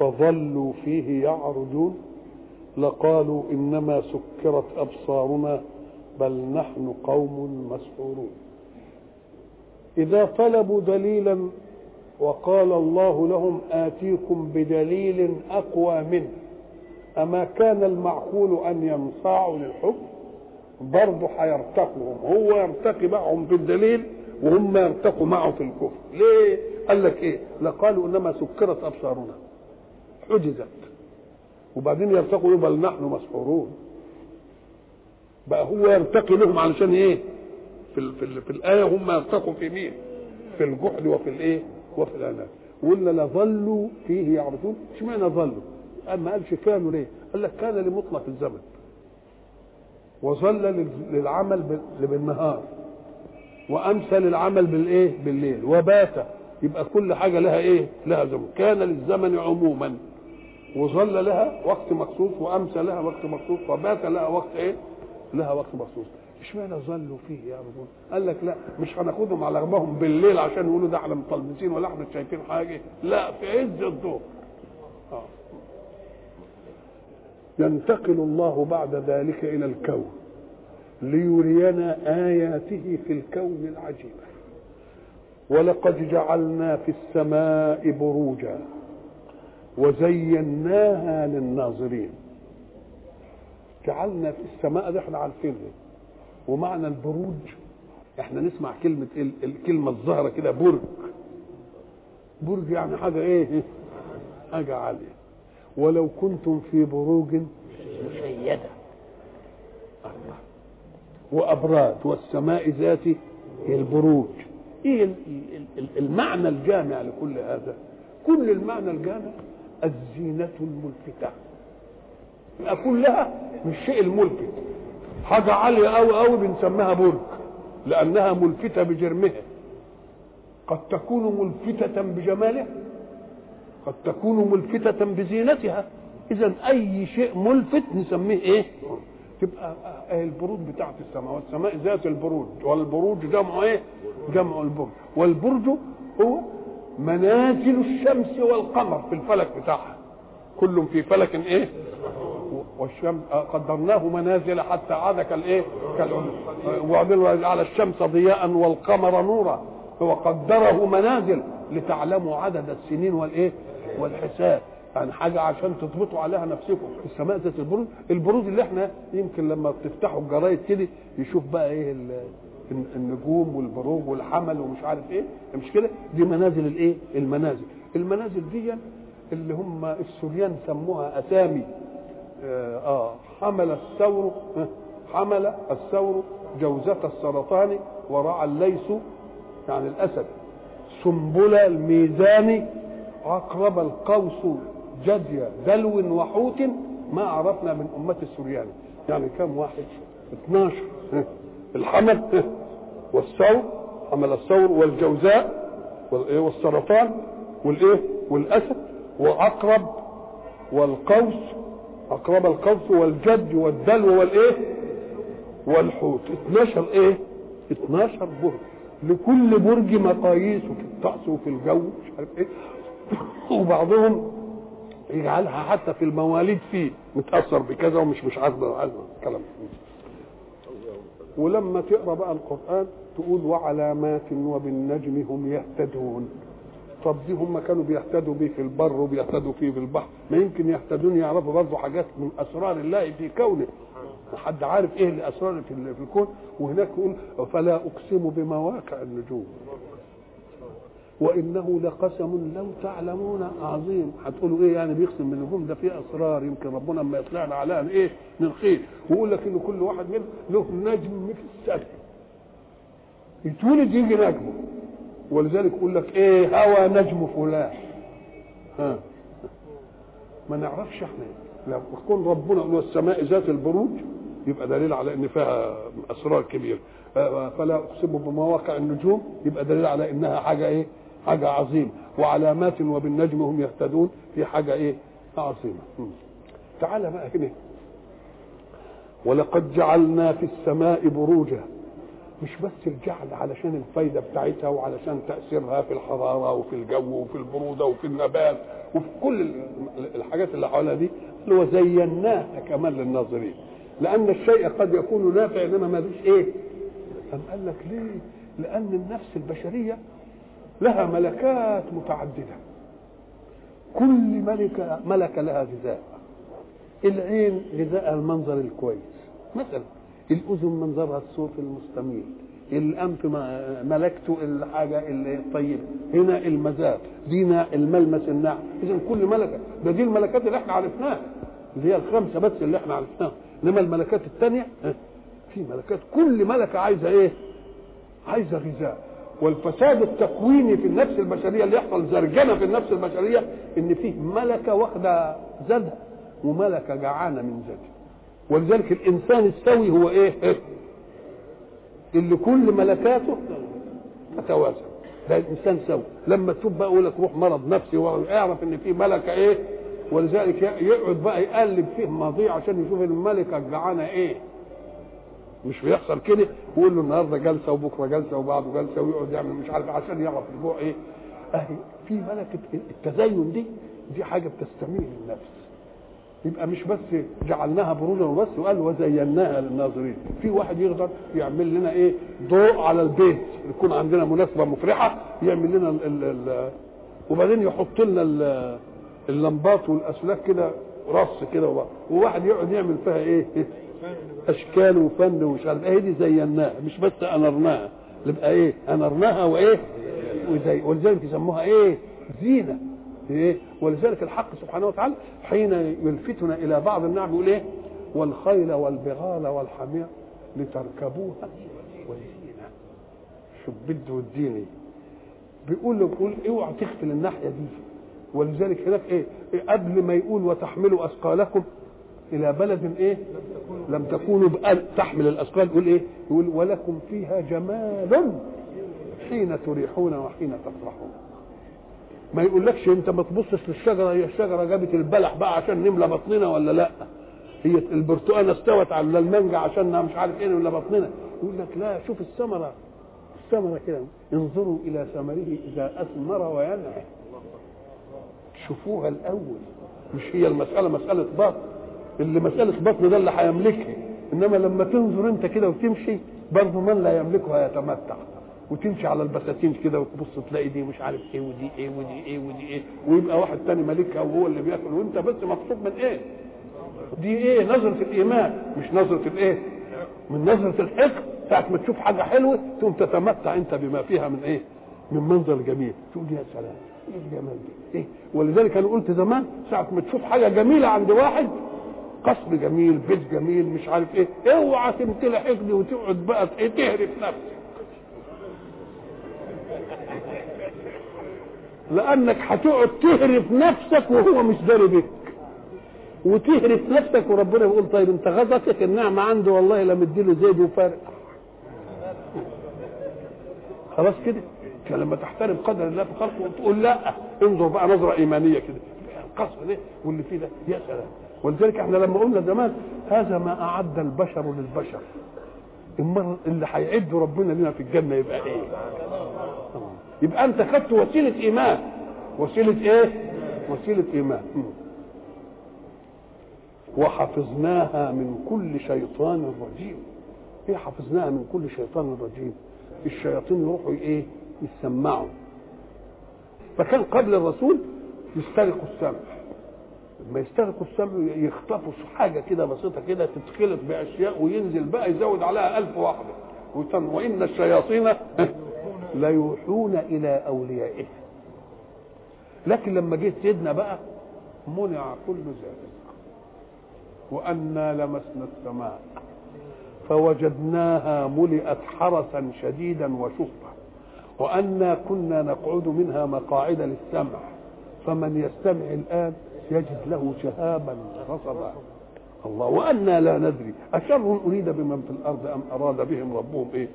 فظلوا فيه يعرجون لقالوا إنما سكرت أبصارنا بل نحن قوم مسحورون. إذا طلبوا دليلا وقال الله لهم آتيكم بدليل أقوى منه أما كان المعقول أن ينصاعوا للحكم؟ برضه هيرتقوا هو يرتقي معهم بالدليل وهم يرتقوا معه في الكفر. ليه؟ قال لك إيه؟ لقالوا إنما سكرت أبصارنا. حجزت وبعدين يرتقوا بل نحن مسحورون. بقى هو يرتقي لهم علشان إيه؟ في في, في الآية هم يرتقوا في مين؟ في الجحد وفي الإيه؟ وفي العناد ولا لظلوا فيه يعرفون اشمعنى ظلوا؟ أما قالش كانوا ليه؟ قال لك كان لمطلق الزمن. وظل للعمل بالنهار. وأمثل العمل بالايه بالليل. وبات. يبقى كل حاجة لها إيه؟ لها زمن. كان للزمن عموما. وظل لها وقت مخصوص وامسى لها وقت مخصوص وبات لها وقت إيه؟ لها وقت مخصوص. إشمعنى ظلوا فيه يا رجل؟ قال لك لا مش هناخدهم على رغبهم بالليل عشان يقولوا ده إحنا مطلبسين ولا إحنا شايفين حاجة؟ لا في عز الظهر آه. ينتقل الله بعد ذلك إلى الكون ليرينا آياته في الكون العجيبه ولقد جعلنا في السماء بروجا. وزيناها للناظرين. جعلنا في السماء ده إحنا عارفينها ومعنى البروج إحنا نسمع كلمة الكلمة الظاهرة كده برج. برج يعني حاجة إيه؟ حاجة عالية. ولو كنتم في بروج مشيدة. الله. وأبراج والسماء ذات البروج. إيه المعنى الجامع لكل هذا؟ كل المعنى الجامع الزينة الملفتة. كلها مش شيء الملفت. حاجة عالية أوي أوي بنسميها برج لأنها ملفتة بجرمها. قد تكون ملفتة بجمالها قد تكون ملفتة بزينتها. إذا أي شيء ملفت نسميه إيه؟ تبقى البروج بتاعت السماء والسماء ذات البروج والبروج جمع إيه؟ جمع البرج والبرج هو منازل الشمس والقمر في الفلك بتاعها. كل في فلك إيه؟ والشمس قدرناه منازل حتى عاد كالايه وبعدين على الشمس ضياء والقمر نورا. هو قدره منازل لتعلموا عدد السنين والإيه؟ والحساب. يعني حاجة عشان تضبطوا عليها نفسكم. السماء ذات البروج البروج اللي إحنا يمكن لما بتفتحوا الجرايد كده يشوف بقى إيه النجوم والبروج والحمل ومش عارف إيه. مش كده دي منازل الإيه؟ المنازل. المنازل دي اللي هم السوريان سموها أسامي. آه, آه حمل الثور حمل الثور جوزة السرطان ورعى الليث يعني الأسد. سنبلة الميزان عقرب القوس جدي دلو وحوت ما عرفنا من أمة السريان يعني كم واحد؟ 12 الحمل والثور حمل الثور والجوزاء والسرطان والإيه؟ والأسد وعقرب والقوس عقرب القوس والجد والدلو والإيه؟ والحوت. 12 إيه؟ 12 برج. لكل برج مقاييس في الطقس وفي الجو مش عارف إيه. وبعضهم يجعلها حتى في المواليد فيه متأثر بكذا ومش مش عاجبه الكلام ولما تقرأ بقى القرآن تقول وعلامات وبالنجم هم يهتدون. طب دي هم كانوا بيهتدوا بيه في البر وبيهتدوا فيه في البحر. ما يمكن يهتدون يعرفوا برضه حاجات من أسرار الله في كونه. حد عارف إيه الأسرار في, الكون. وهناك يقول فلا أقسم بمواقع النجوم. وإنه لقسم لو تعلمون عظيم. هتقولوا إيه يعني بيقسم بالنجوم ده فيه أسرار يمكن ربنا اما يطلعنا عليها. إيه؟ نلقيه ويقول لك ان كل واحد منهم له نجم في السماء يتولد يجي نجمه ولذلك يقول لك إيه؟ هوى نجم فلان. ها. ما نعرفش إحنا. لو يكون ربنا والسماء ذات البروج يبقى دليل على إن فيها أسرار كبيرة. فلا أقسم بمواقع النجوم يبقى دليل على إنها حاجة إيه؟ حاجة عظيمة. وعلامات وبالنجم هم يهتدون في حاجة إيه؟ عظيمة. تعالى بقى هنا. ولقد جعلنا في السماء بروجا. مش بس الجعل علشان الفايدة بتاعتها وعلشان تأثيرها في الحرارة وفي الجو وفي البرودة وفي النبات وفي كل الحاجات اللي حواليها دي اللي هو زيناها كمان للناظرين. لأن الشيء قد يكون نافع إنما ملوش إيه؟ أم قال لك ليه؟ لأن النفس البشرية لها ملكات متعددة. كل ملكة ملكة لها غذاء. العين غذاء المنظر الكويس. مثلا الأذن منظرها الصوت المستميل. الأنف ملكته الحاجة الطيبه هنا المذاق. دينا الملمس الناعم اذا كل ملكة. ده دي الملكات اللي إحنا عرفناها. اللي هي الخمسة بس اللي إحنا عرفناها. إنما الملكات الثانية في ملكات. كل ملكة عايزة إيه؟ عايزة غذاء. والفساد التكويني في النفس البشرية اللي يحصل زرجنه في النفس البشرية إن فيه ملكة واخدة زادها وملكة جعانة من زادها ولذلك الإنسان السوي هو إيه؟ اللي كل ملكاته تتوازن. ده الانسان سوي. لما تشوف بقى يقول لك روح مرض نفسي واعرف إن في ملكة إيه؟ ولذلك يقعد بقى يقلب فيه مواضيع عشان يشوف الملكة الجعانة إيه؟ مش بيحصل كده ويقول له النهارده جلسة وبكرة جلسة وبعده جلسة ويقعد يعمل مش عارف عشان يعرف الجوع إيه. أهي في ملكة التزين دي دي حاجة بتستميل النفس يبقى مش بس جعلناها بروجا وبس وقال وزيناها للناظرين. في واحد يقدر يعمل لنا إيه؟ ضوء على البيت. يكون عندنا مناسبة مفرحة يعمل لنا ال ال ال وبعدين يحط لنا اللمبات والأسلاك كده رص كده وواحد يقعد يعمل فيها إيه؟ أشكال وفن ومش عارف إيه دي زيناها مش بس أنرناها. نبقى إيه؟ أنرناها وإيه؟ وزي ولذلك يسموها إيه؟ زينة. إيه؟ ولذلك الحق سبحانه وتعالى حين يلفتنا إلى بعض النعم يقول إيه؟ والخيل والبغال والحمير لتركبوها. وزينه شوف بده والديني بيقول له بيقول اوعى تغفل الناحية دي. ولذلك هناك إيه؟ قبل ما يقول وتحملوا أثقالكم إلى بلد إيه؟ لم تكونوا تحمل الأثقال. يقول إيه؟ يقول ولكم فيها جمال حين تريحون وحين تفرحون. ما يقولكش أنت ما تبصش للشجرة هي الشجرة جابت البلح بقى عشان نملى بطننا ولا لأ؟ هي البرتقانه استوت على المانجا عشان مش عارف إيه نملى بطننا. يقول لك لا شوف الثمرة الثمرة كده انظروا إلى ثمره إذا أثمر وينعم شوفوها الأول مش هي المسألة مسألة بطن اللي مسألة بطن ده اللي هيملكها إنما لما تنظر أنت كده وتمشي برضه من لا يملكها يتمتع وتمشي على البساتين كده وتبص تلاقي دي مش عارف إيه ودي إيه ودي إيه ودي إيه ويبقى واحد تاني مالكها وهو اللي بيأكل وأنت بس مبسوط من إيه؟ دي إيه؟ نظرة الإيمان مش نظرة الإيه؟ من نظرة الحقد ساعة ما تشوف حاجة حلوة تقوم تتمتع أنت بما فيها من إيه؟ من منظر جميل تقول يا سلام إيه الجمال دي؟ إيه؟ ولذلك أنا قلت زمان ساعة ما تشوف حاجة جميلة عند واحد قصر جميل بيت جميل مش عارف إيه. اوعى تمتلي حقد وتقعد بقى إيه تهرف نفسك. لأنك هتقعد تهرف نفسك وهو مش داري بك وتهرف نفسك وربنا يقول طيب انت غزتك النعمة عنده والله لا مديله زيد وفارق. خلاص كده؟ لما تحترم قدر الله في خلقه وتقول لا انظر بقى نظرة إيمانية كده. القصر ده واللي فيه ده يا سلام. ولذلك إحنا لما قلنا زمان هذا ما أعد البشر للبشر. المرة اللي هيعده ربنا لنا في الجنة يبقى إيه؟ يبقى أنت خدت وسيلة إيمان. وسيلة إيه؟ وسيلة إيمان. وحفظناها من كل شيطان رجيم. إيه حفظناها من كل شيطان رجيم؟ الشياطين يروحوا إيه؟ يسمعوا. فكان قبل الرسول يسترقوا السمع. لما يسترقوا السمع يخطفوا حاجة كده بسيطة كده تتخلط بأشياء وينزل بقى يزود عليها ألف واحدة وإن الشياطين ليوحون إلى أوليائه. لكن لما جه سيدنا بقى منع كل ذلك. وأنا لمسنا السماء. فوجدناها ملئت حرسا شديدا وشهبا وأنا كنا نقعد منها مقاعد للسمع. فمن يستمع الآن يجد له شهابا رصدا الله وأنا لا ندري أشر أريد بمن في الأرض أم أراد بهم ربهم إيه؟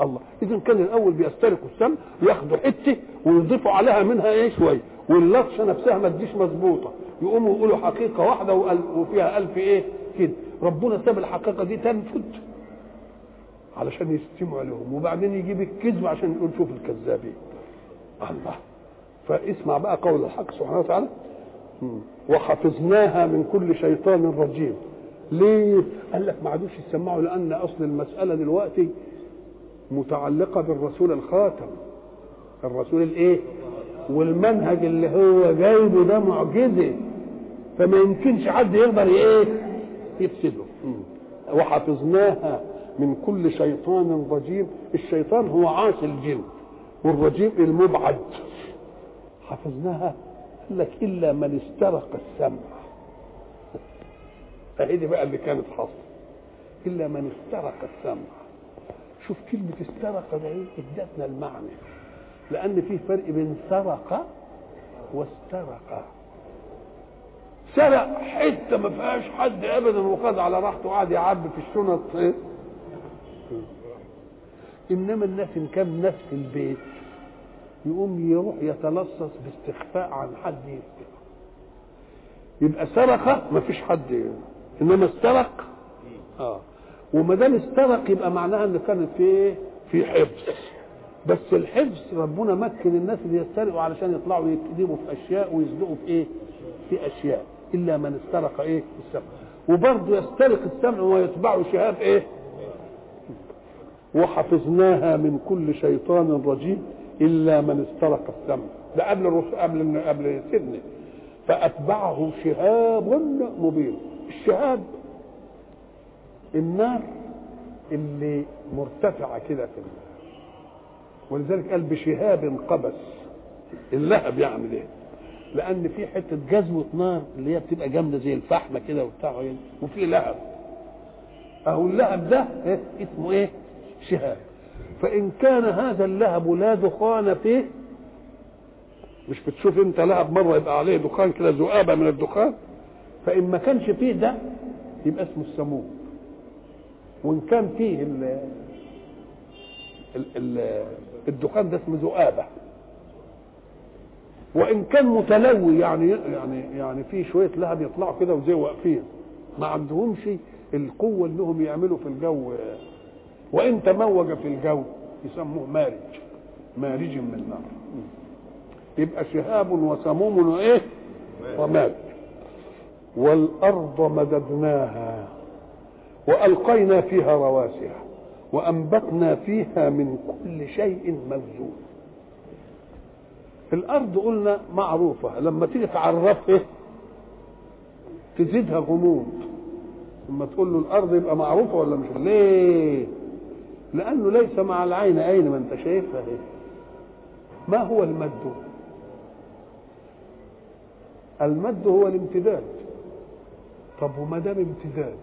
الله. إذا كان الأول بيسترقوا السم ياخدوا حتة ويضيفوا عليها منها إيه؟ شوية واللطشة نفسها ما تجيش مظبوطة. يقوموا يقولوا حقيقة واحدة وفيها ألف إيه؟ كده. ربنا ساب الحقيقة دي تنفذ علشان يستمعوا لهم وبعدين يجيب الكذب عشان يقول شوف الكذابين. الله. فاسمع بقى قول الحق سبحانه وتعالى. وحفظناها من كل شيطان رجيم. ليه؟ قال لك ما عادوش يسمعوا لأن أصل المسألة دلوقتي متعلقة بالرسول الخاتم. الرسول الإيه؟ والمنهج اللي هو جايبه ده معجزة. فما يمكنش حد يقدر إيه؟ يفسده. وحفظناها من كل شيطان رجيم. الشيطان هو عاصي الجن والرجيم المبعد. حفظناها لك إلا من استرق السمع. دي بقى اللي كانت حاصله إلا من استرق السمع. شوف كلمة استرق ده إيه؟ إدتنا المعنى. لأن في فرق بين سرق واسترق. سرق حتة ما فيهاش حد ابدا وخد على راحته وقعد يعبي في الشنط إيه إنما الناس إن كان في البيت. يقوم يروح يتلصص باستخفاء عن حد يسرق يبقى سرق ما فيش حد إنما استرق آه. وما دام استرق يبقى معناها إن كانت في إيه في حفظ. بس الحفظ ربنا مكن الناس اللي يسترقوا علشان يطلعوا يكذبوا في أشياء ويصدقوا في إيه؟ في أشياء. إلا من استرق إيه؟ السمع. وبرضه يسترق السمع ويتبعه شهاب إيه؟ وحفظناها من كل شيطان رجيم. إلا من استرق السمع. ده قبل قبل قبل سيدنا. فأتبعه شهاب مبين. الشهاب النار اللي مرتفعة كده في النار. ولذلك قال بشهاب قبس. اللهب يعني ده. لأن في حتة جزوة نار اللي هي بتبقى جامدة زي الفحمة كده وبتاع وفي لهب. أهو اللهب ده إيه؟ اسمه إيه؟ شهاب. فإن كان هذا اللهب لا دخان فيه مش بتشوف أنت لهب مرة يبقى عليه دخان كده ذؤابه من الدخان فإن ما كانش فيه ده يبقى اسمه السموم. وإن كان فيه ال الدخان ده اسمه ذؤابه وإن كان متلوي يعني يعني يعني في شوية لهب يطلعوا كده وزي واقفين. ما عندهمش القوة انهم يعملوا في الجو وإن تموج في الجو يسموه مارج. مارج من نار يبقى شهاب وسموم وإيه؟ ومارج. والأرض مددناها وألقينا فيها رواسي وأنبتنا فيها من كل شيء موزون الأرض قلنا معروفة لما تيجي تعرفها تزيدها غموض. لما تقول له الأرض يبقى معروفة ولا مش؟ ليه؟ لأنه ليس مع العين عين ما انت شايفها إيه ما هو المد؟ المد هو الامتداد. طب وما دام امتداد؟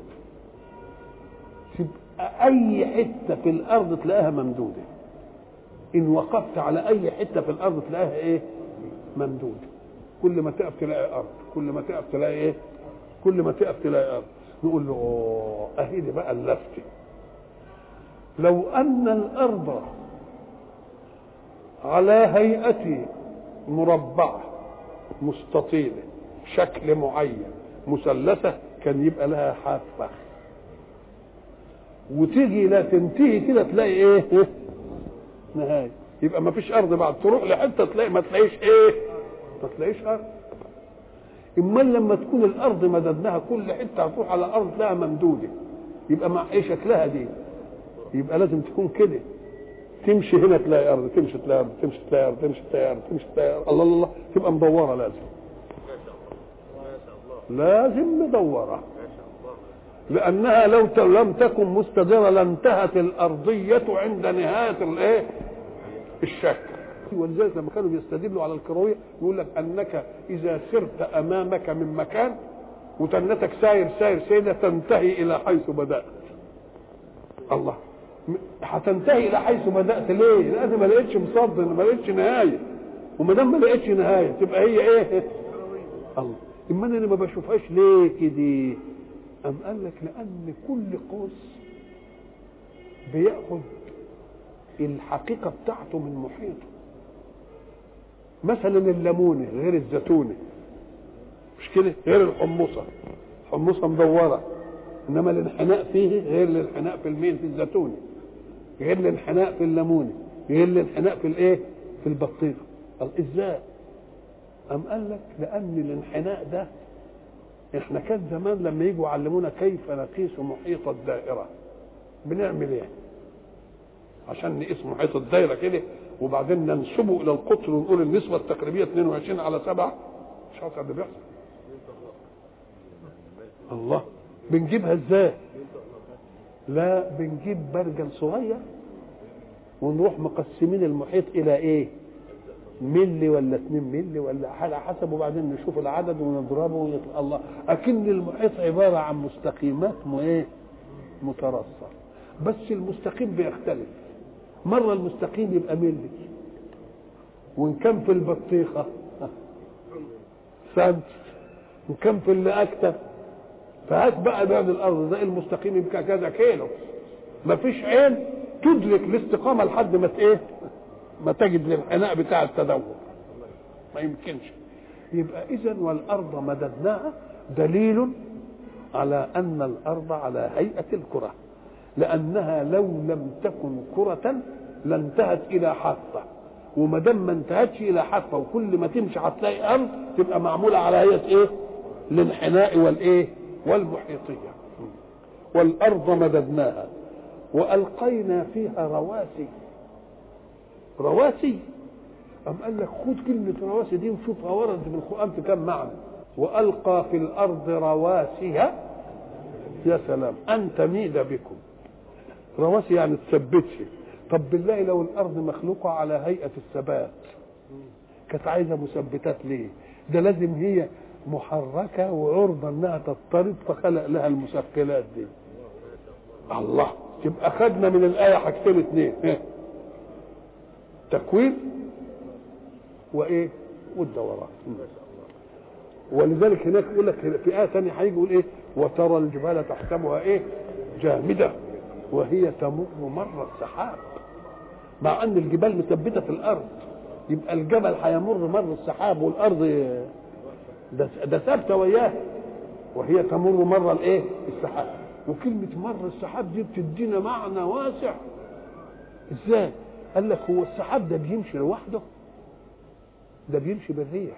تبقى أي حتة في الأرض تلاقيها ممدودة. إن وقفت على أي حتة في الأرض تلاقيها إيه؟ ممدودة. كل ما تقف تلاقي أرض. كل ما تقف تلاقي إيه؟ كل ما تقف تلاقي أرض. نقول له اهي دي بقى اللفتة. لو أن الأرض على هيئة مربعة مستطيلة شكل معين مثلثة كان يبقى لها حافة. وتيجي لا تنتهي كده تلاقي إيه؟ نهاية. يبقى ما فيش أرض بعد تروح لحتة تلاقي ما تلاقيش إيه؟ ما تلاقيش أرض. امال لما تكون الأرض مددناها كل حتة هتروح على أرض تلاقيها ممدودة يبقى مع إيه شكلها دي. يبقى لازم تكون كده. تمشي هنا تلاقي أرض تمشي تلاقي أرض تمشي تلاقي أرض تمشي تلاقي أرض تمشي تلاقي أرض. الله الله تبقى مدورة لازم. لازم مدورة. لأنها لو لم تكن مستديره لانتهت الأرضية عند نهاية الإيه؟ الشكل ولذلك لما كانوا بيستدلوا على الكروية يقول لك أنك إذا سرت أمامك من مكان وتنتك ساير ساير سيده تنتهي إلى حيث بدأت. الله. هتنتهي إلى حيث بدات ليه؟ لأن ما لقيتش مصد ما لقيتش نهاية. وما دام ما لقيتش نهاية تبقى هي إيه؟ الله. إما أنا ما بشوفهاش ليه كده أم قال لك لأن كل قوس بياخد الحقيقة بتاعته من محيطه. مثلا الليمونة غير الزيتونة. مش كده؟ غير الحمصة. حمصة مدورة. إنما الانحناء فيه غير الانحناء في المين في غير الانحناء في الليمونة غير الانحناء في الإيه؟ في البطيخه قال إزاي؟ أم قال لك لأن الانحناء ده إحنا كان زمان لما يجوا يعلمونا كيف نقيس محيط الدائرة بنعمل إيه؟ عشان نقيس محيط الدائرة كده وبعدين ننسبه إلى القطر ونقول النسبة التقريبية 22 على 7 مش عارف اللي بيحصل. الله! بنجيبها إزاي؟ لا بنجيب برجل صغير ونروح مقسمين المحيط إلى إيه؟ ملي ولا 2 ملي ولا على حسب وبعدين نشوف العدد ونضربه ويطلع. الله أكن المحيط عبارة عن مستقيمات إيه؟ مترصة. بس المستقيم بيختلف. مرة المستقيم يبقى ملي. وان كان في البطيخة. سنت. كان في اللي أكتر فهات بقى بعد الأرض زي المستقيم يبقى كذا كيلو مفيش عين تدرك الاستقامة لحد ما إيه؟ ما تجد الانحناء بتاع التدور ما يمكنش. يبقى إذا والأرض مددناها دليل على أن الأرض على هيئة الكرة. لأنها لو لم تكن كرة لانتهت إلى حافة. وما دام ما انتهتش إلى حافة وكل ما تمشي هتلاقي أرض تبقى معمولة على هيئة إيه؟ الانحناء والإيه؟ والمحيطية. والأرض مددناها. وألقينا فيها رواسي. رواسي؟ أم قال لك خد كلمة رواسي دي وشوفها وردت في القرآن في كم معنى. وألقى في الأرض رواسي يا سلام أن تميد بكم. رواسي يعني تثبتش. طب بالله لو الأرض مخلوقة على هيئة الثبات. كانت عايزة مثبتات ليه؟ ده لازم هي محركة وعرضة انها تضطرب فخلق لها المثقلات دي. الله. يبقى خدنا من الآية حاجتين اتنين. تكوين وإيه؟ والدوران. ولذلك هناك يقول لك في آية ثانية هيجي يقول إيه؟ وترى الجبال تحسبها إيه؟ جامدة وهي تمر مر السحاب. مع أن الجبال مثبتة في الأرض يبقى الجبل هيمر مر السحاب والأرض ده ده ثابتة وياه. وهي تمر مر الإيه؟ السحاب. وكلمة مر السحاب دي بتدينا معنى واسع. إزاي؟ قال لك هو السحاب ده بيمشي لوحده. ده بيمشي بالريح.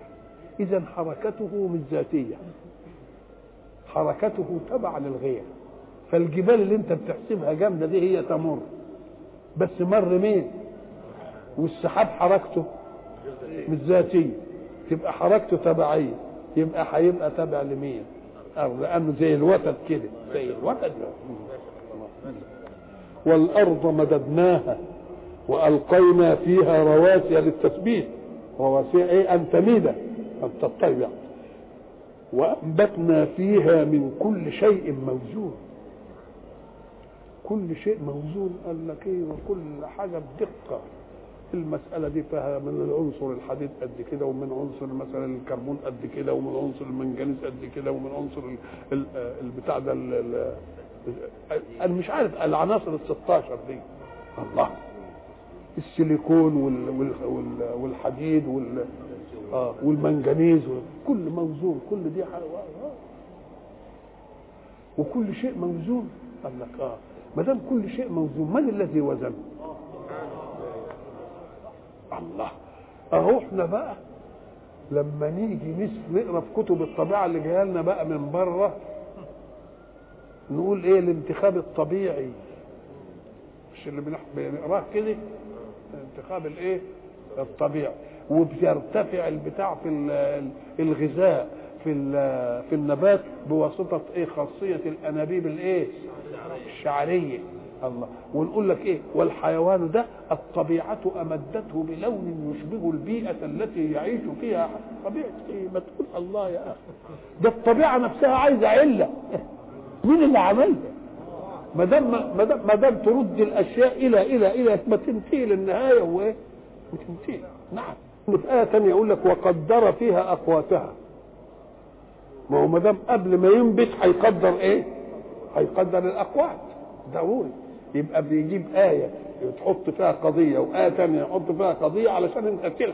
اذا حركته مش ذاتية. حركته تبع للغير. فالجبال اللي أنت بتحسبها جامدة دي هي تمر. بس مر مين؟ والسحاب حركته مش ذاتية. تبقى حركته تبعية. يبقى هيبقى تابع لمين؟ لأنه زي الوتد كده زي الوتد. والأرض مددناها وألقينا فيها رواسي للتثبيت. رواسي إيه؟ أن تميد أن تضطرب يعني. وأنبتنا فيها من كل شيء موزون. كل شيء موزون قال لك إيه وكل حاجة بدقة. المسألة دي فيها من العنصر الحديد قد كده ومن عنصر مثلا الكربون قد كده ومن عنصر المنجنيز قد كده ومن عنصر البتاع ده أنا مش عارف العناصر ال 16 دي. الله. السيليكون وال وال وال والحديد وال آه والمنجنيز كل موزون كل دي وكل شيء موزون قال لك آه ما دام كل شيء موزون من الذي وزنه؟ الله. اهو إحنا بقى. لما نيجي نقرأ في كتب الطبيعة اللي جاية لنا بقى من بره نقول إيه الانتخاب الطبيعي؟ مش اللي بنقراه كده؟ الانتخاب الإيه؟ الطبيعي. وبيرتفع البتاع في الغذاء في في النبات بواسطة إيه؟ خاصية الأنابيب الإيه؟ الشعرية. الله. ونقول لك إيه؟ والحيوان ده الطبيعة أمدته بلون يشبه البيئة التي يعيش فيها. طبيعة إيه؟ ما تقول الله يا أخي. ده الطبيعة نفسها عايزة علة. مين اللي عملها؟ ما دام ما دام ترد الأشياء إلى إلى إلى ما تنتهي للنهايه وايه وتنتهي. نعم. في آية ثانية يقول لك وقدر فيها أقواتها. ما هو ما دام قبل ما ينبت هيقدر إيه؟ هيقدر الأقوات. ضروري. يبقى بيجيب آية تحط فيها قضية وآية ثانية يحط فيها قضية علشان تلحق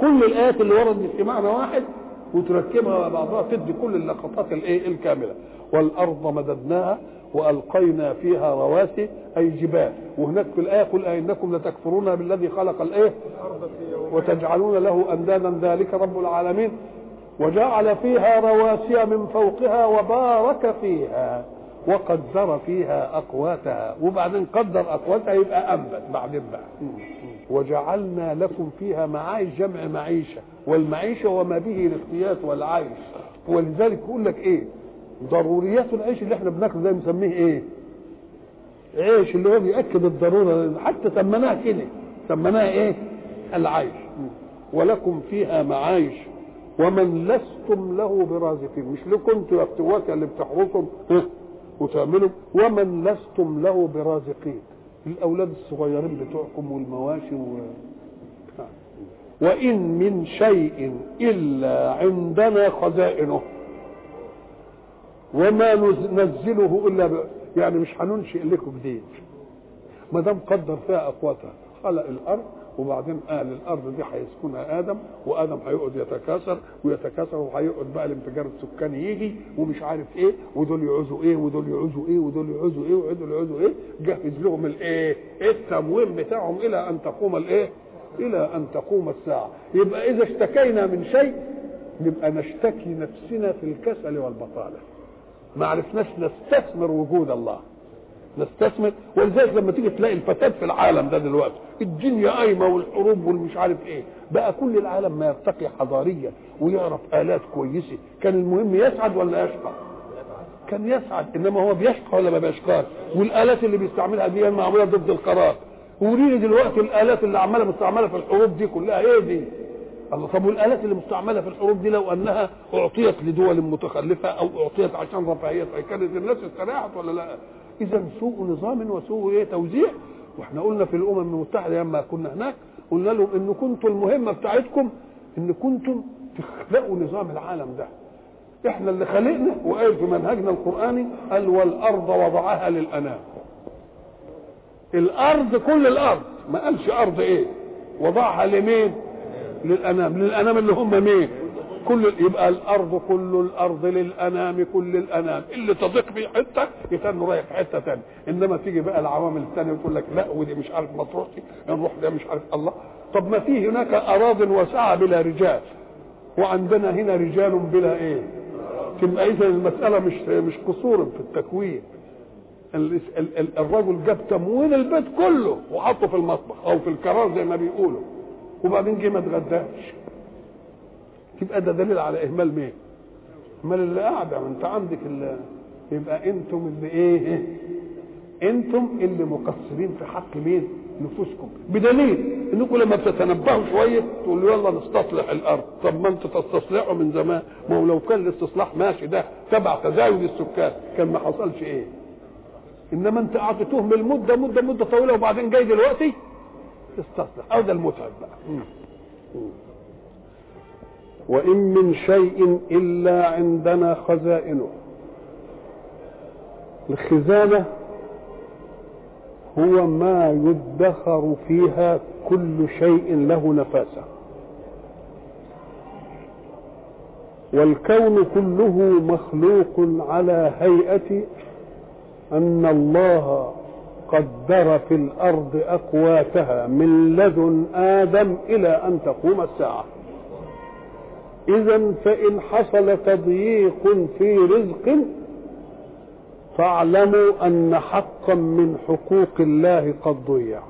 كل الآيات اللي وردت في معنى واحد وتركبها مع بعضها تدي كل اللقطات الإيه؟ الكاملة. والأرض مددناها وألقينا فيها رواسي أي جبال. وهناك في الآية قل أئنكم لتكفرون بالذي خلق الإيه؟ وتجعلون له أندادا ذلك رب العالمين. وجعل فيها رواسي من فوقها وبارك فيها. وقدر فيها أقواتها وبعدين قدر أقواتها يبقى أنبت بعدين بقى وجعلنا لكم فيها معايش جمع معيشة والمعيشة وما به الاختيات والعيش ولذلك يقول لك إيه؟ ضروريات العيش اللي إحنا بناكله ده بنسميه إيه؟ عيش اللي هو بيأكد الضرورة حتى سميناها كده سميناها إيه؟ العيش ولكم فيها معايش. ومن لستم له برازقين. مش لكم أنتوا اللي بتحرسهم وتعملوا ومن لستم له برازقين. الأولاد الصغيرين بتوعكم والمواشي و... وإن من شيء إلا عندنا خزائنه. وما ننزله إلا ب... يعني مش هننشئ لكم جديد ما دام قدر فيها أقواتها خلق الأرض وبعدين قال الأرض دي هيسكنها آدم وآدم هيقعد يتكاثر ويتكاثر وهيقعد بقى الانفجار السكاني يجي ومش عارف إيه ودول يعوزوا إيه ودول يعوزوا إيه ودول يعوزوا إيه ودول يعوزوا إيه جهز لهم الإيه التموين بتاعهم إلى أن تقوم الإيه إلى أن تقوم الساعة. يبقى إذا اشتكينا من شيء نبقى نشتكي نفسنا في الكسل والبطالة. ما عرفناش نستثمر وجود الله. نستثمر. ولذلك لما تيجي تلاقي الفساد في العالم ده دلوقتي الدنيا قايمة والحروب والمش عارف إيه. بقى كل العالم ما يرتقي حضاريا ويعرف آلات كويسة. كان المهم يسعد ولا يشقى؟ كان يسعد. إنما هو بيشقى ولا ما بيشقاش؟ والآلات اللي بيستعملها دي معمولة ضد القرار. وريني دلوقتي الآلات اللي عمالة مستعملة في الحروب دي كلها. إيه دي؟ الله. طب والآلات اللي مستعملة في الحروب دي لو أنها أعطيت لدول متخلفة أو أعطيت عشان رفاهيه كانت الناس استريحت ولا لا؟ إذا سوء نظام وسوء إيه توزيع. وإحنا قلنا في الأمم المتحدة لما كنا هناك قلنا لهم إن كنتم المهمة بتاعتكم إن كنتم تخلقوا نظام العالم ده. إحنا اللي خلقنا وقال في منهجنا القرآني قال والأرض وضعها للأنام. الأرض كل الأرض ما قالش أرض إيه؟ وضعها لمين؟ للأنام. للأنام اللي هم مين؟ كل يبقى الأرض كل الأرض للأنام كل الأنام. اللي تضيق فيه حتة يتن رايح حتة ثانية إنما تيجي بقى العوامل الثانية وتقول لك لا ودي مش عارف ما تروحش نروح ده مش عارف الله. طب ما في هناك أراض واسعة بلا رجال. وعندنا هنا رجال بلا إيه؟ تبقى إذا المسألة مش مش قصور في التكوين. الرجل جاب تموين البيت كله وحطه في المطبخ أو في الكرار زي ما بيقولوا. وبعدين جه ما اتغداش. يبقى ده دليل على إهمال مين؟ امال اللي قاعدة ما أنت عندك اللي يبقى أنتم اللي إيه؟ أنتم اللي مقصرين في حق مين؟ نفوسكم بدليل انكم لما بتتنبهوا شوية تقولوا يلا نستصلح الأرض طب ما أنتوا تستصلحوا من زمان ما هو لو كان الاستصلاح ماشي ده تبع تزايد السكان كان ما حصلش إيه؟ إنما أنت قعدت تهمل مدة مدة مده طويلة وبعدين جاي دلوقتي تستصلح أو ده المتعب بقى وإن من شيء إلا عندنا خزائنه. الخزانة هو ما يدخر فيها كل شيء له نفاسة. والكون كله مخلوق على هيئة أن الله قدر في الأرض أقواتها من لدن آدم إلى أن تقوم الساعة. إذا فإن حصل تضييق في رزق فاعلموا أن حقا من حقوق الله قد ضيع.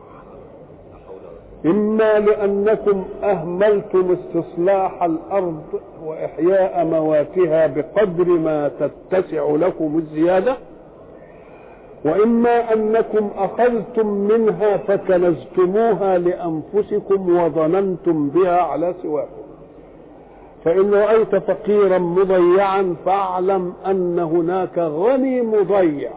إما لأنكم أهملتم استصلاح الأرض وإحياء مواتها بقدر ما تتسع لكم الزيادة وإما أنكم أخذتم منها فكنزتموها لأنفسكم وظننتم بها على سواكم. فإن رأيت فقيرا مضيعا فاعلم أن هناك غني مضيع.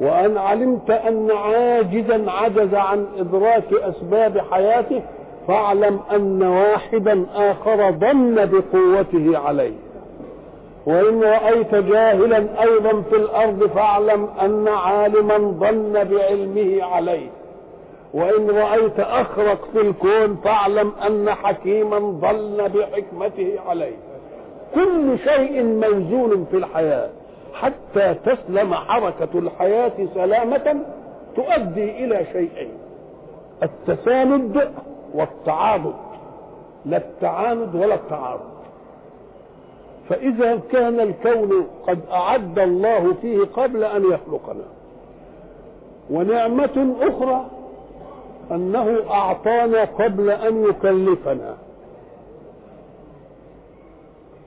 وأن علمت أن عاجزا عجز عن إدراك أسباب حياته فاعلم أن واحدا آخر ظن بقوته عليه. وإن رأيت جاهلا أيضا في الأرض فاعلم أن عالما ظن بعلمه عليه. وإن رأيت أخرق في الكون فاعلم أن حكيما ظن بحكمته عليه كل شيء موزون في الحياة. حتى تسلم حركة الحياة سلامة تؤدي إلى شيئين. التساند والتعاضد لا التعاند ولا التعارض. فإذا كان الكون قد أعد الله فيه قبل أن يخلقنا. ونعمة أخرى أنه أعطانا قبل أن يكلفنا.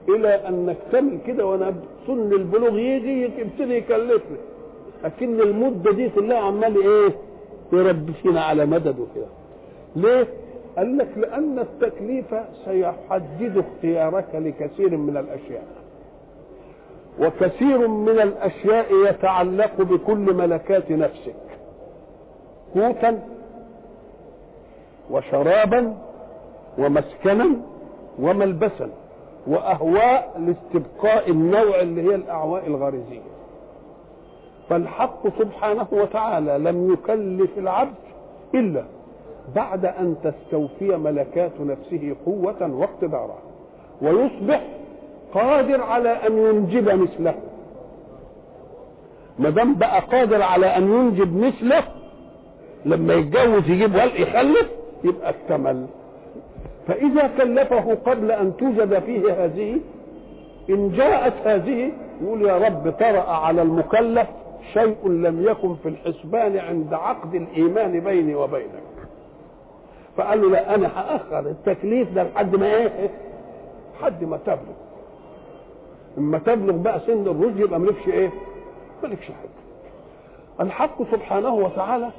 إلى أن نكتمل كده وأنا سن البلوغ يجي يبتدي يكلفنا لكن المدة دي كلها عمال إيه؟ يربي فينا على مدد وكده. ليه؟ قال لك لأن التكليف سيحدد اختيارك لكثير من الأشياء. وكثير من الأشياء يتعلق بكل ملكات نفسك. قوتا وشرابا ومسكنا وملبسا وأهواء لاستبقاء النوع اللي هي الاعواء الغريزية. فالحق سبحانه وتعالى لم يكلف العبد إلا بعد أن تستوفي ملكات نفسه قوة واقتدارا ويصبح قادر على أن ينجب مثله. ما دام بقى قادر على أن ينجب مثله لما يتجوز يجيب ولد يخلف يبقى اكتمل فإذا كلفه قبل أن توجد فيه هذه إن جاءت هذه يقول يا رب طرأ على المكلف شيء لم يكن في الحسبان عند عقد الإيمان بيني وبينك. فقال له لا أنا هأخر التكليف ده لحد ما إيه؟ لحد ما تبلغ. إما تبلغ بقى سن الرشد يبقى مالكش إيه؟ مالكش حاجة الحق سبحانه وتعالى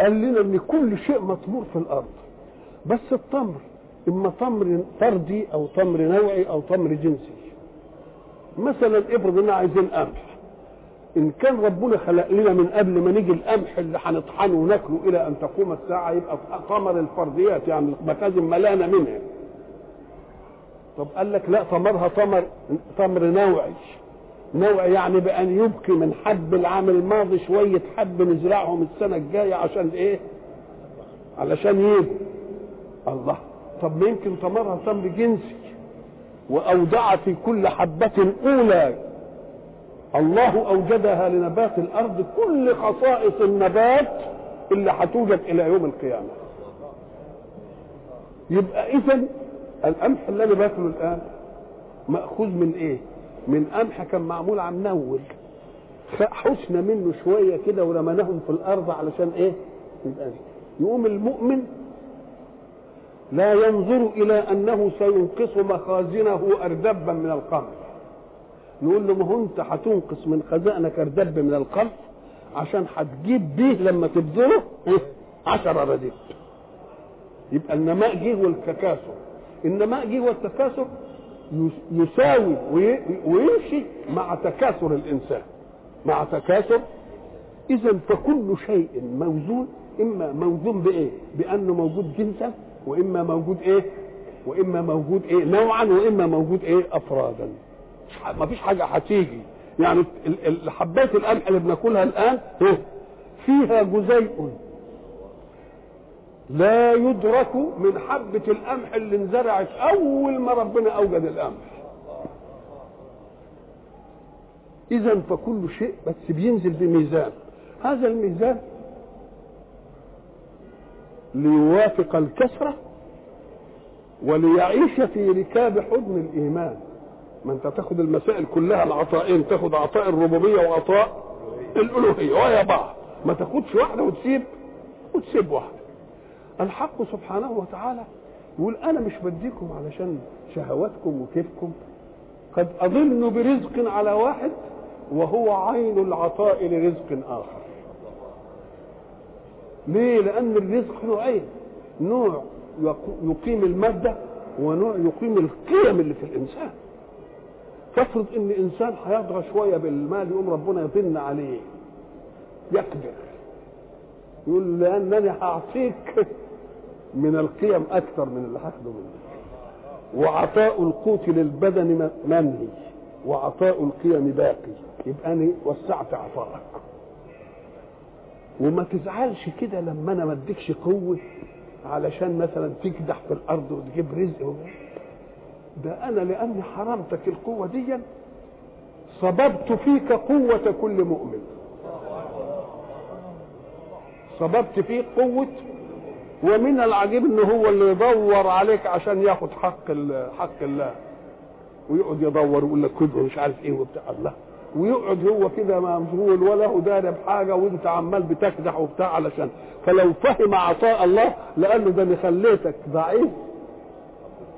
قال لنا إن كل شيء مطمور في الأرض. بس التمر إما تمر فردي أو تمر نوعي أو تمر جنسي. مثلا افرض ان عايزين قمح. إن كان ربنا خلق لنا من قبل ما نيجي القمح اللي هنطحنه وناكله إلى أن تقوم الساعة يبقى تمر الفرديات يعني المخازن ملانه منها. طب قال لك لا تمرها تمر تمر نوعي. نوعي يعني بأن يبقي من حب العام الماضي شوية حب نزرعهم السنة الجاية عشان إيه؟ علشان يجوا الله. طب ما يمكن تمرها تمر جنسي واودع في كل حبة أولى. الله أوجدها لنبات الأرض كل خصائص النبات اللي هتوجد إلى يوم القيامة. يبقى اذا القمح اللي أنا باكله الآن مأخوذ من إيه؟ من قمح كان معمول عن نول. حسنا منه شوية كده ورمناهم في الأرض علشان إيه؟ يقوم المؤمن لا ينظر إلى أنه سينقص مخازنه أردبا من القمح. نقول له ما هو أنت هتنقص من خزائنك أردب من القمح عشان هتجيب بيه لما تبذره عشرة رديف يبقى النماء جه والتكاثر. النماء جه والتكاثر يساوي ويمشي مع تكاثر الإنسان. مع تكاثر. اذا فكل شيء موزون. إما موزون بإيه؟ بأنه موجود جنسا وإما موجود إيه؟ وإما موجود إيه؟ نوعا وإما موجود إيه؟ افرادا. ما فيش حاجة هتيجي. يعني حبات القمح اللي بناكلها الآن فيها جزيء. لا يدرك من حبة القمح اللي انزرعت أول ما ربنا أوجد القمح. إذا فكل شيء بس بينزل بميزان. هذا الميزان ليوافق الكسرة وليعيش في ركاب حضن الإيمان. ما أنت تاخد المسائل كلها العطائين تاخد عطاء الربوبية وعطاء الألوهية. ويا بعض. ما تاخدش واحدة وتسيب وتسيب واحدة. الحق سبحانه وتعالى يقول أنا مش بديكم علشان شهواتكم وكيفكم. قد أظن برزق على واحد وهو عين العطاء لرزق آخر. ليه؟ لأن الرزق نوعين. نوع يقيم المادة ونوع يقيم القيم اللي في الإنسان. تفرض إن انسان هيطغى شوية بالمال يقوم ربنا يطن عليه. يقدر يقول لأنني هعطيك من القيم أكثر من اللي هاخده منك وعطاء القوت للبدن منهي وعطاء القيم باقي. يبقى أنا وسعت عطائك وما تزعلش كده لما أنا ما أديكش قوة علشان مثلا تكدح في الأرض وتجيب رزق ده أنا لاني حرمتك القوة دي صببت فيك قوة كل مؤمن. صببت فيك قوة ومن العجيب ان هو اللي يدور عليك عشان ياخد حق حق الله. ويقعد يدور ويقول لك خد مش عارف إيه وبتاع. الله. ويقعد هو كده مشغول ولا هو داري بحاجه وأنت عمال بتكدح وبتاع علشان. فلو فهم عطاء الله لقال له ده أنا خليتك ضعيف.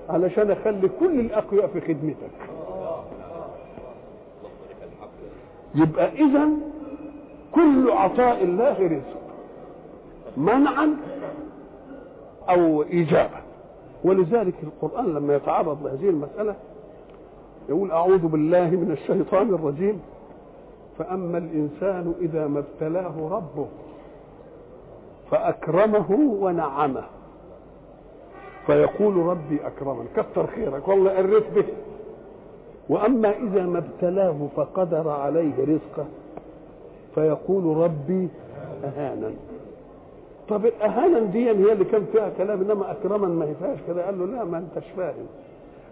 علشان أخلي كل الأقوياء في خدمتك. يبقى اذا كل عطاء الله رزق. منعا أو ايجابا ولذلك القرآن لما يتعرض لهذه المسألة يقول أعوذ بالله من الشيطان الرجيم. فأما الإنسان إذا ما ابتلاه ربه فأكرمه ونعمه. فيقول ربي أكرمن. كثر خيرك والله قريت به. وأما إذا ما ابتلاه فقدر عليه رزقه. فيقول ربي اهانا طب الاهانا دي هي اللي كان فيها كلام إنما اكرما ما هي فيهاش كده قال له لا ما أنتش فاهم.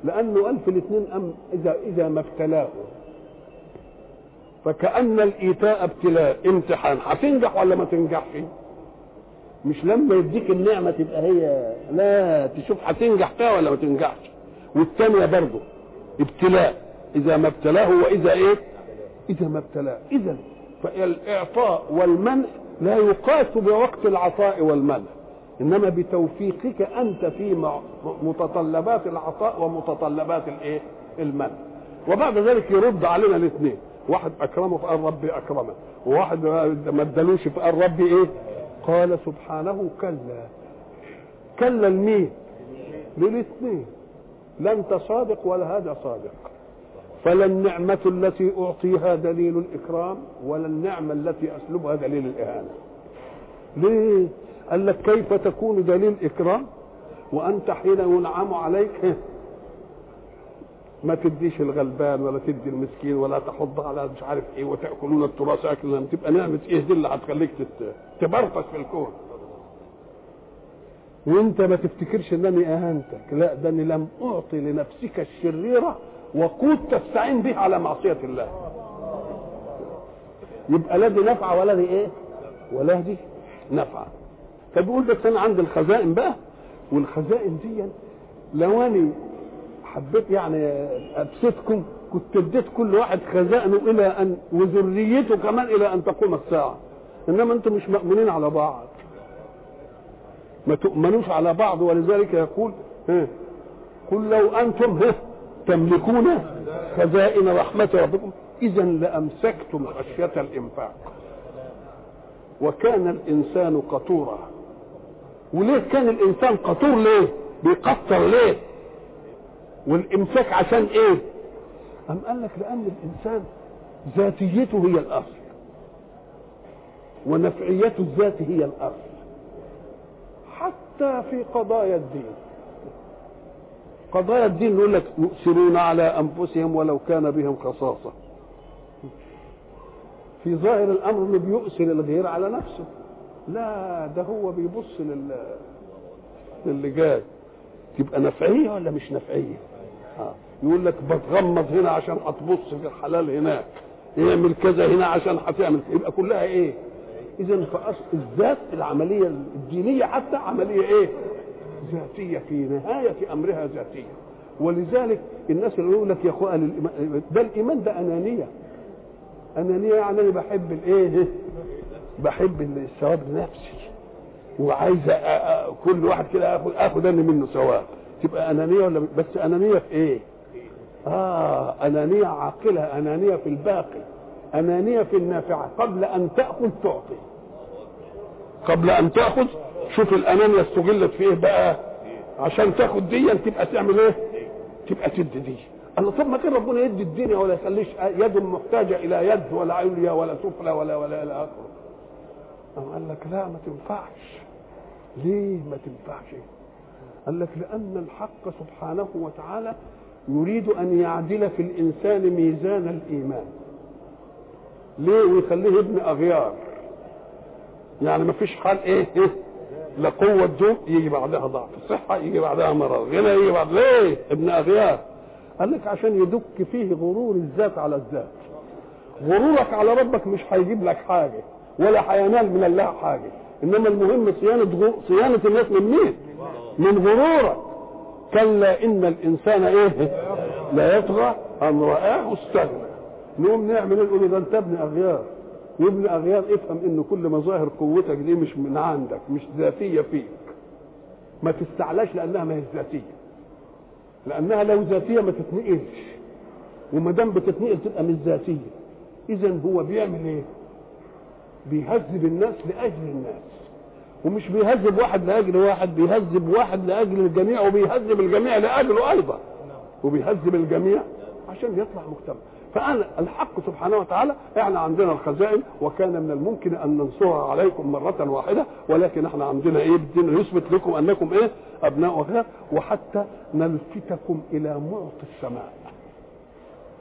لأنه قال في الاثنين أم إذا إذا ما ابتلاه. فكأن الإيتاء ابتلاء. امتحان. هتنجح ولا ما تنجحش؟ مش لما يديك النعمة تبقى هي. لا تشوف هتنجح فيها ولا ما تنجحش. والثانية برضه ابتلاء. إذا ما ابتلاه وإذا إيه؟ إذا ما ابتلاه. اذا فالاعطاء والمنع لا يقاس بوقت العطاء والمنع إنما بتوفيقك أنت في متطلبات العطاء ومتطلبات الإيه؟ المنع. وبعد ذلك يرد علينا الاثنين. واحد أكرمه فقال ربي اكرمه وواحد ما ادالوش فقال ربي إيه؟ قال سبحانه كلا. كلا لمين؟ للاثنين. لا انت صادق ولا هذا صادق. فلا النعمة التي أعطيها دليل الإكرام ولا النعمة التي أسلبها دليل الإهانة. ليه؟ قال لك كيف تكون دليل إكرام؟ وأنت حين ينعم عليك ما تديش الغلبان ولا تدي المسكين ولا تحض على مش عارف إيه وتأكلون التراث اكلا تبقى نعمه إيه دي اللي هتخليك تبرطش في الكون؟ وأنت ما تفتكرش إنني اهنتك لا ده أني لم أعطي لنفسك الشريرة وقود تستعين به على معصية الله. يبقى لا دي نفعة ولا دي إيه؟ ولا دي نفعة. فبيقول بس أنا عندي الخزائن بقى والخزائن دي لو أنا حبيت يعني أبسطكم كنت اديت كل واحد خزائنه إلى ان وذريته كمان إلى أن تقوم الساعة. إنما أنتم مش مأمونين على بعض. ما تؤمنوش على بعض ولذلك يقول قل لو أنتم تملكون خزائن رحمة ربكم. إذا لأمسكتم خشية الإنفاق. وكان الإنسان قطورا. وليه كان الإنسان قطور ليه؟ بيقطر ليه؟ والإمساك عشان إيه؟ أم قال لك لأن الإنسان ذاتيته هي الأصل. ونفعيته الذات هي الأصل. حتى في قضايا الدين. قضايا الدين يقول لك يؤثرون على أنفسهم ولو كان بهم خصاصة. في ظاهر الأمر إنه بيؤثر الغير على نفسه. لا ده هو بيبص لل للي جاي تبقى نفعية ولا مش نفعية؟ آه. يقول لك بتغمض هنا عشان هتبص في الحلال هناك. يعمل كذا هنا عشان هتعمل يبقى كلها إيه؟ اذا فاصل الذات العملية الدينية حتى عملية إيه؟ ذاتية في نهاية أمرها ذاتية. ولذلك الناس اللي يقول لك يا أخوان ده الإيمان ده أنانية. أنانية يعني أنا بحب الإيه؟ بحب الثواب لنفسي وعايز كل واحد كده آخد آخد أنا منه ثواب. تبقى أنانية ولا بس أنانية في إيه؟ آه أنانية عاقلة أنانية في الباقي أنانية في النافعة قبل أن تأخذ تعطي. قبل أن تأخذ شوف الانانيا استغلت في إيه بقى؟ عشان تاخد دي تبقى تعمل إيه؟ تبقى تدي دي. الله طب ما كان ربنا يدي الدنيا ولا يخليش يد محتاجة إلى يد ولا عليا ولا سفلى ولا ولا إلى اخره قال لك لا ما تنفعش. ليه ما تنفعش؟ قال لك لأن الحق سبحانه وتعالى يريد أن يعدل في الإنسان ميزان الإيمان. ليه؟ ويخليه ابن أغيار. يعني ما فيش حال إيه, إيه لا قوة دوم يجي بعدها ضعف صحة يجي بعدها مرض غنى يجي بعد ليه؟ ابن أغيار قال لك عشان يدك فيه غرور الذات على الذات. غرورك على ربك مش هيجيب لك حاجة ولا هينال من الله حاجة. إنما المهم صيانة صيانة الناس من مين؟ من غرورك. كلا إن الإنسان إيه؟ لا يطغى أن رآه استغنى نقوم نعمل نقول ده أنت ابن أغيار وابن أغيار افهم إن كل مظاهر قوتك دي مش من عندك مش ذاتية فيك. ما تستعلاش لأنها ما هي ذاتية. لأنها لو ذاتية ما تتنقلش. وما دام بتتنقل تبقى مش ذاتية. إذا هو بيعمل إيه؟ بيهذب الناس لأجل الناس. ومش بيهذب واحد لأجل واحد بيهذب واحد لأجل الجميع وبيهذب الجميع لأجله أيضا. وبيهذب الجميع عشان يطلع مجتمع. فأنا الحق سبحانه وتعالى إحنا عندنا الخزائن وكان من الممكن أن ننصرها عليكم مرة واحدة ولكن إحنا عندنا إيه؟ بدنا يثبت لكم أنكم إيه؟ أبناء وكذا وحتى نلفتكم إلى معطي السماء.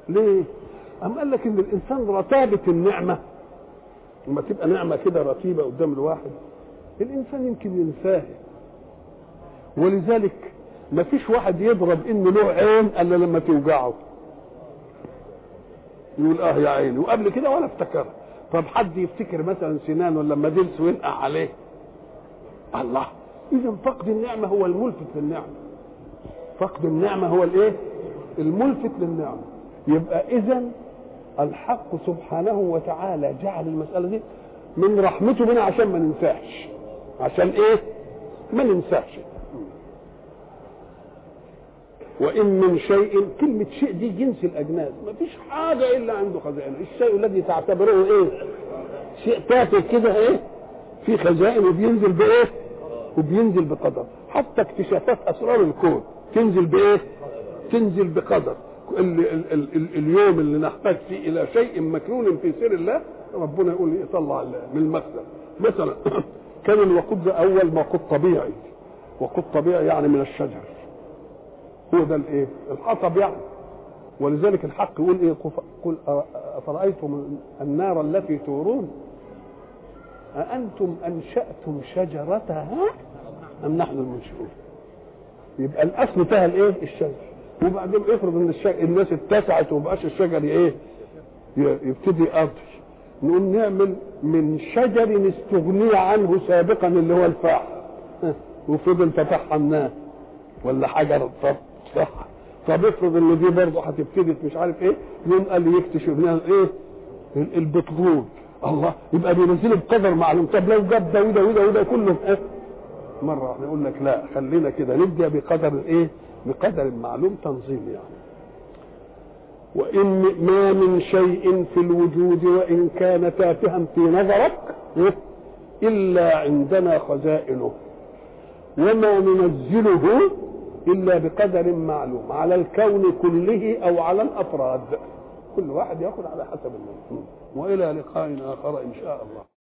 ليه؟ أم قال لك إن الإنسان رتابة النعمة؟ لما تبقى نعمة كده رتيبة قدام الواحد الإنسان يمكن ينساها. ولذلك ما فيش واحد يضرب إنه له عين إلا لما توجعه. يقول آه يا عيني. وقبل كده ولا افتكرها طب حد يفتكر مثلا سنان ولا لما دلس وينقع عليه؟ الله. اذا فقد النعمة هو الملفت للنعمة. فقد النعمة هو الإيه؟ الملفت للنعمة. يبقى اذا الحق سبحانه وتعالى جعل المسألة دي من رحمته بنا عشان ما ننساش عشان إيه؟ ما ننساش وإن من شيء كلمة شيء دي جنس الأجناس. ما فيش حاجة إلا عنده خزائن. الشيء الذي تعتبره إيه؟ شيء تافه كده إيه؟ في خزائن وبينزل بإيه؟ وبينزل بقدر. حتى اكتشافات أسرار الكون تنزل بإيه؟ تنزل بقدر. ال ال ال ال اليوم اللي نحتاج فيه إلى شيء مكنون في سر الله ربنا يقول يطلع من المخزن. مثلا كان الوقود ده أول وقود طبيعي. وقود طبيعي يعني من الشجر. هو ده الايه؟ الحطب يعني. ولذلك الحق يقول إيه؟ قل أفرأيتم النار التي تورون؟ أأنتم أنشأتم شجرتها أم نحن المنشئون؟ يبقى الأصل فيها الإيه؟ الشجر. وبعدين افرض إن الشجر الناس اتسعت ومبقاش الشجر إيه؟ يبتدي يقضي نقول نعمل من شجر استغني عنه سابقا اللي هو الفحم وفضل تفحمناه ولا حجر طب صح. طب افرض ان دي برضه هتبتدي مش عارف إيه يوم قال لي يكتشف لنا إيه؟ البترول. الله يبقى بينزلوا بقدر معلوم. طب لو جاب ده وده وده وده كله إيه مرة واحدة يقول لك لا خلينا كده نبدأ بقدر الايه بقدر معلوم تنظيم يعني. وإن ما من شيء في الوجود وإن كان تافها في نظرك إلا عندنا خزائنه. وما ننزله إلا بقدر معلوم على الكون كله أو على الأفراد. كل واحد يأخذ على حسب المنظوم وإلى لقاء آخر إن شاء الله.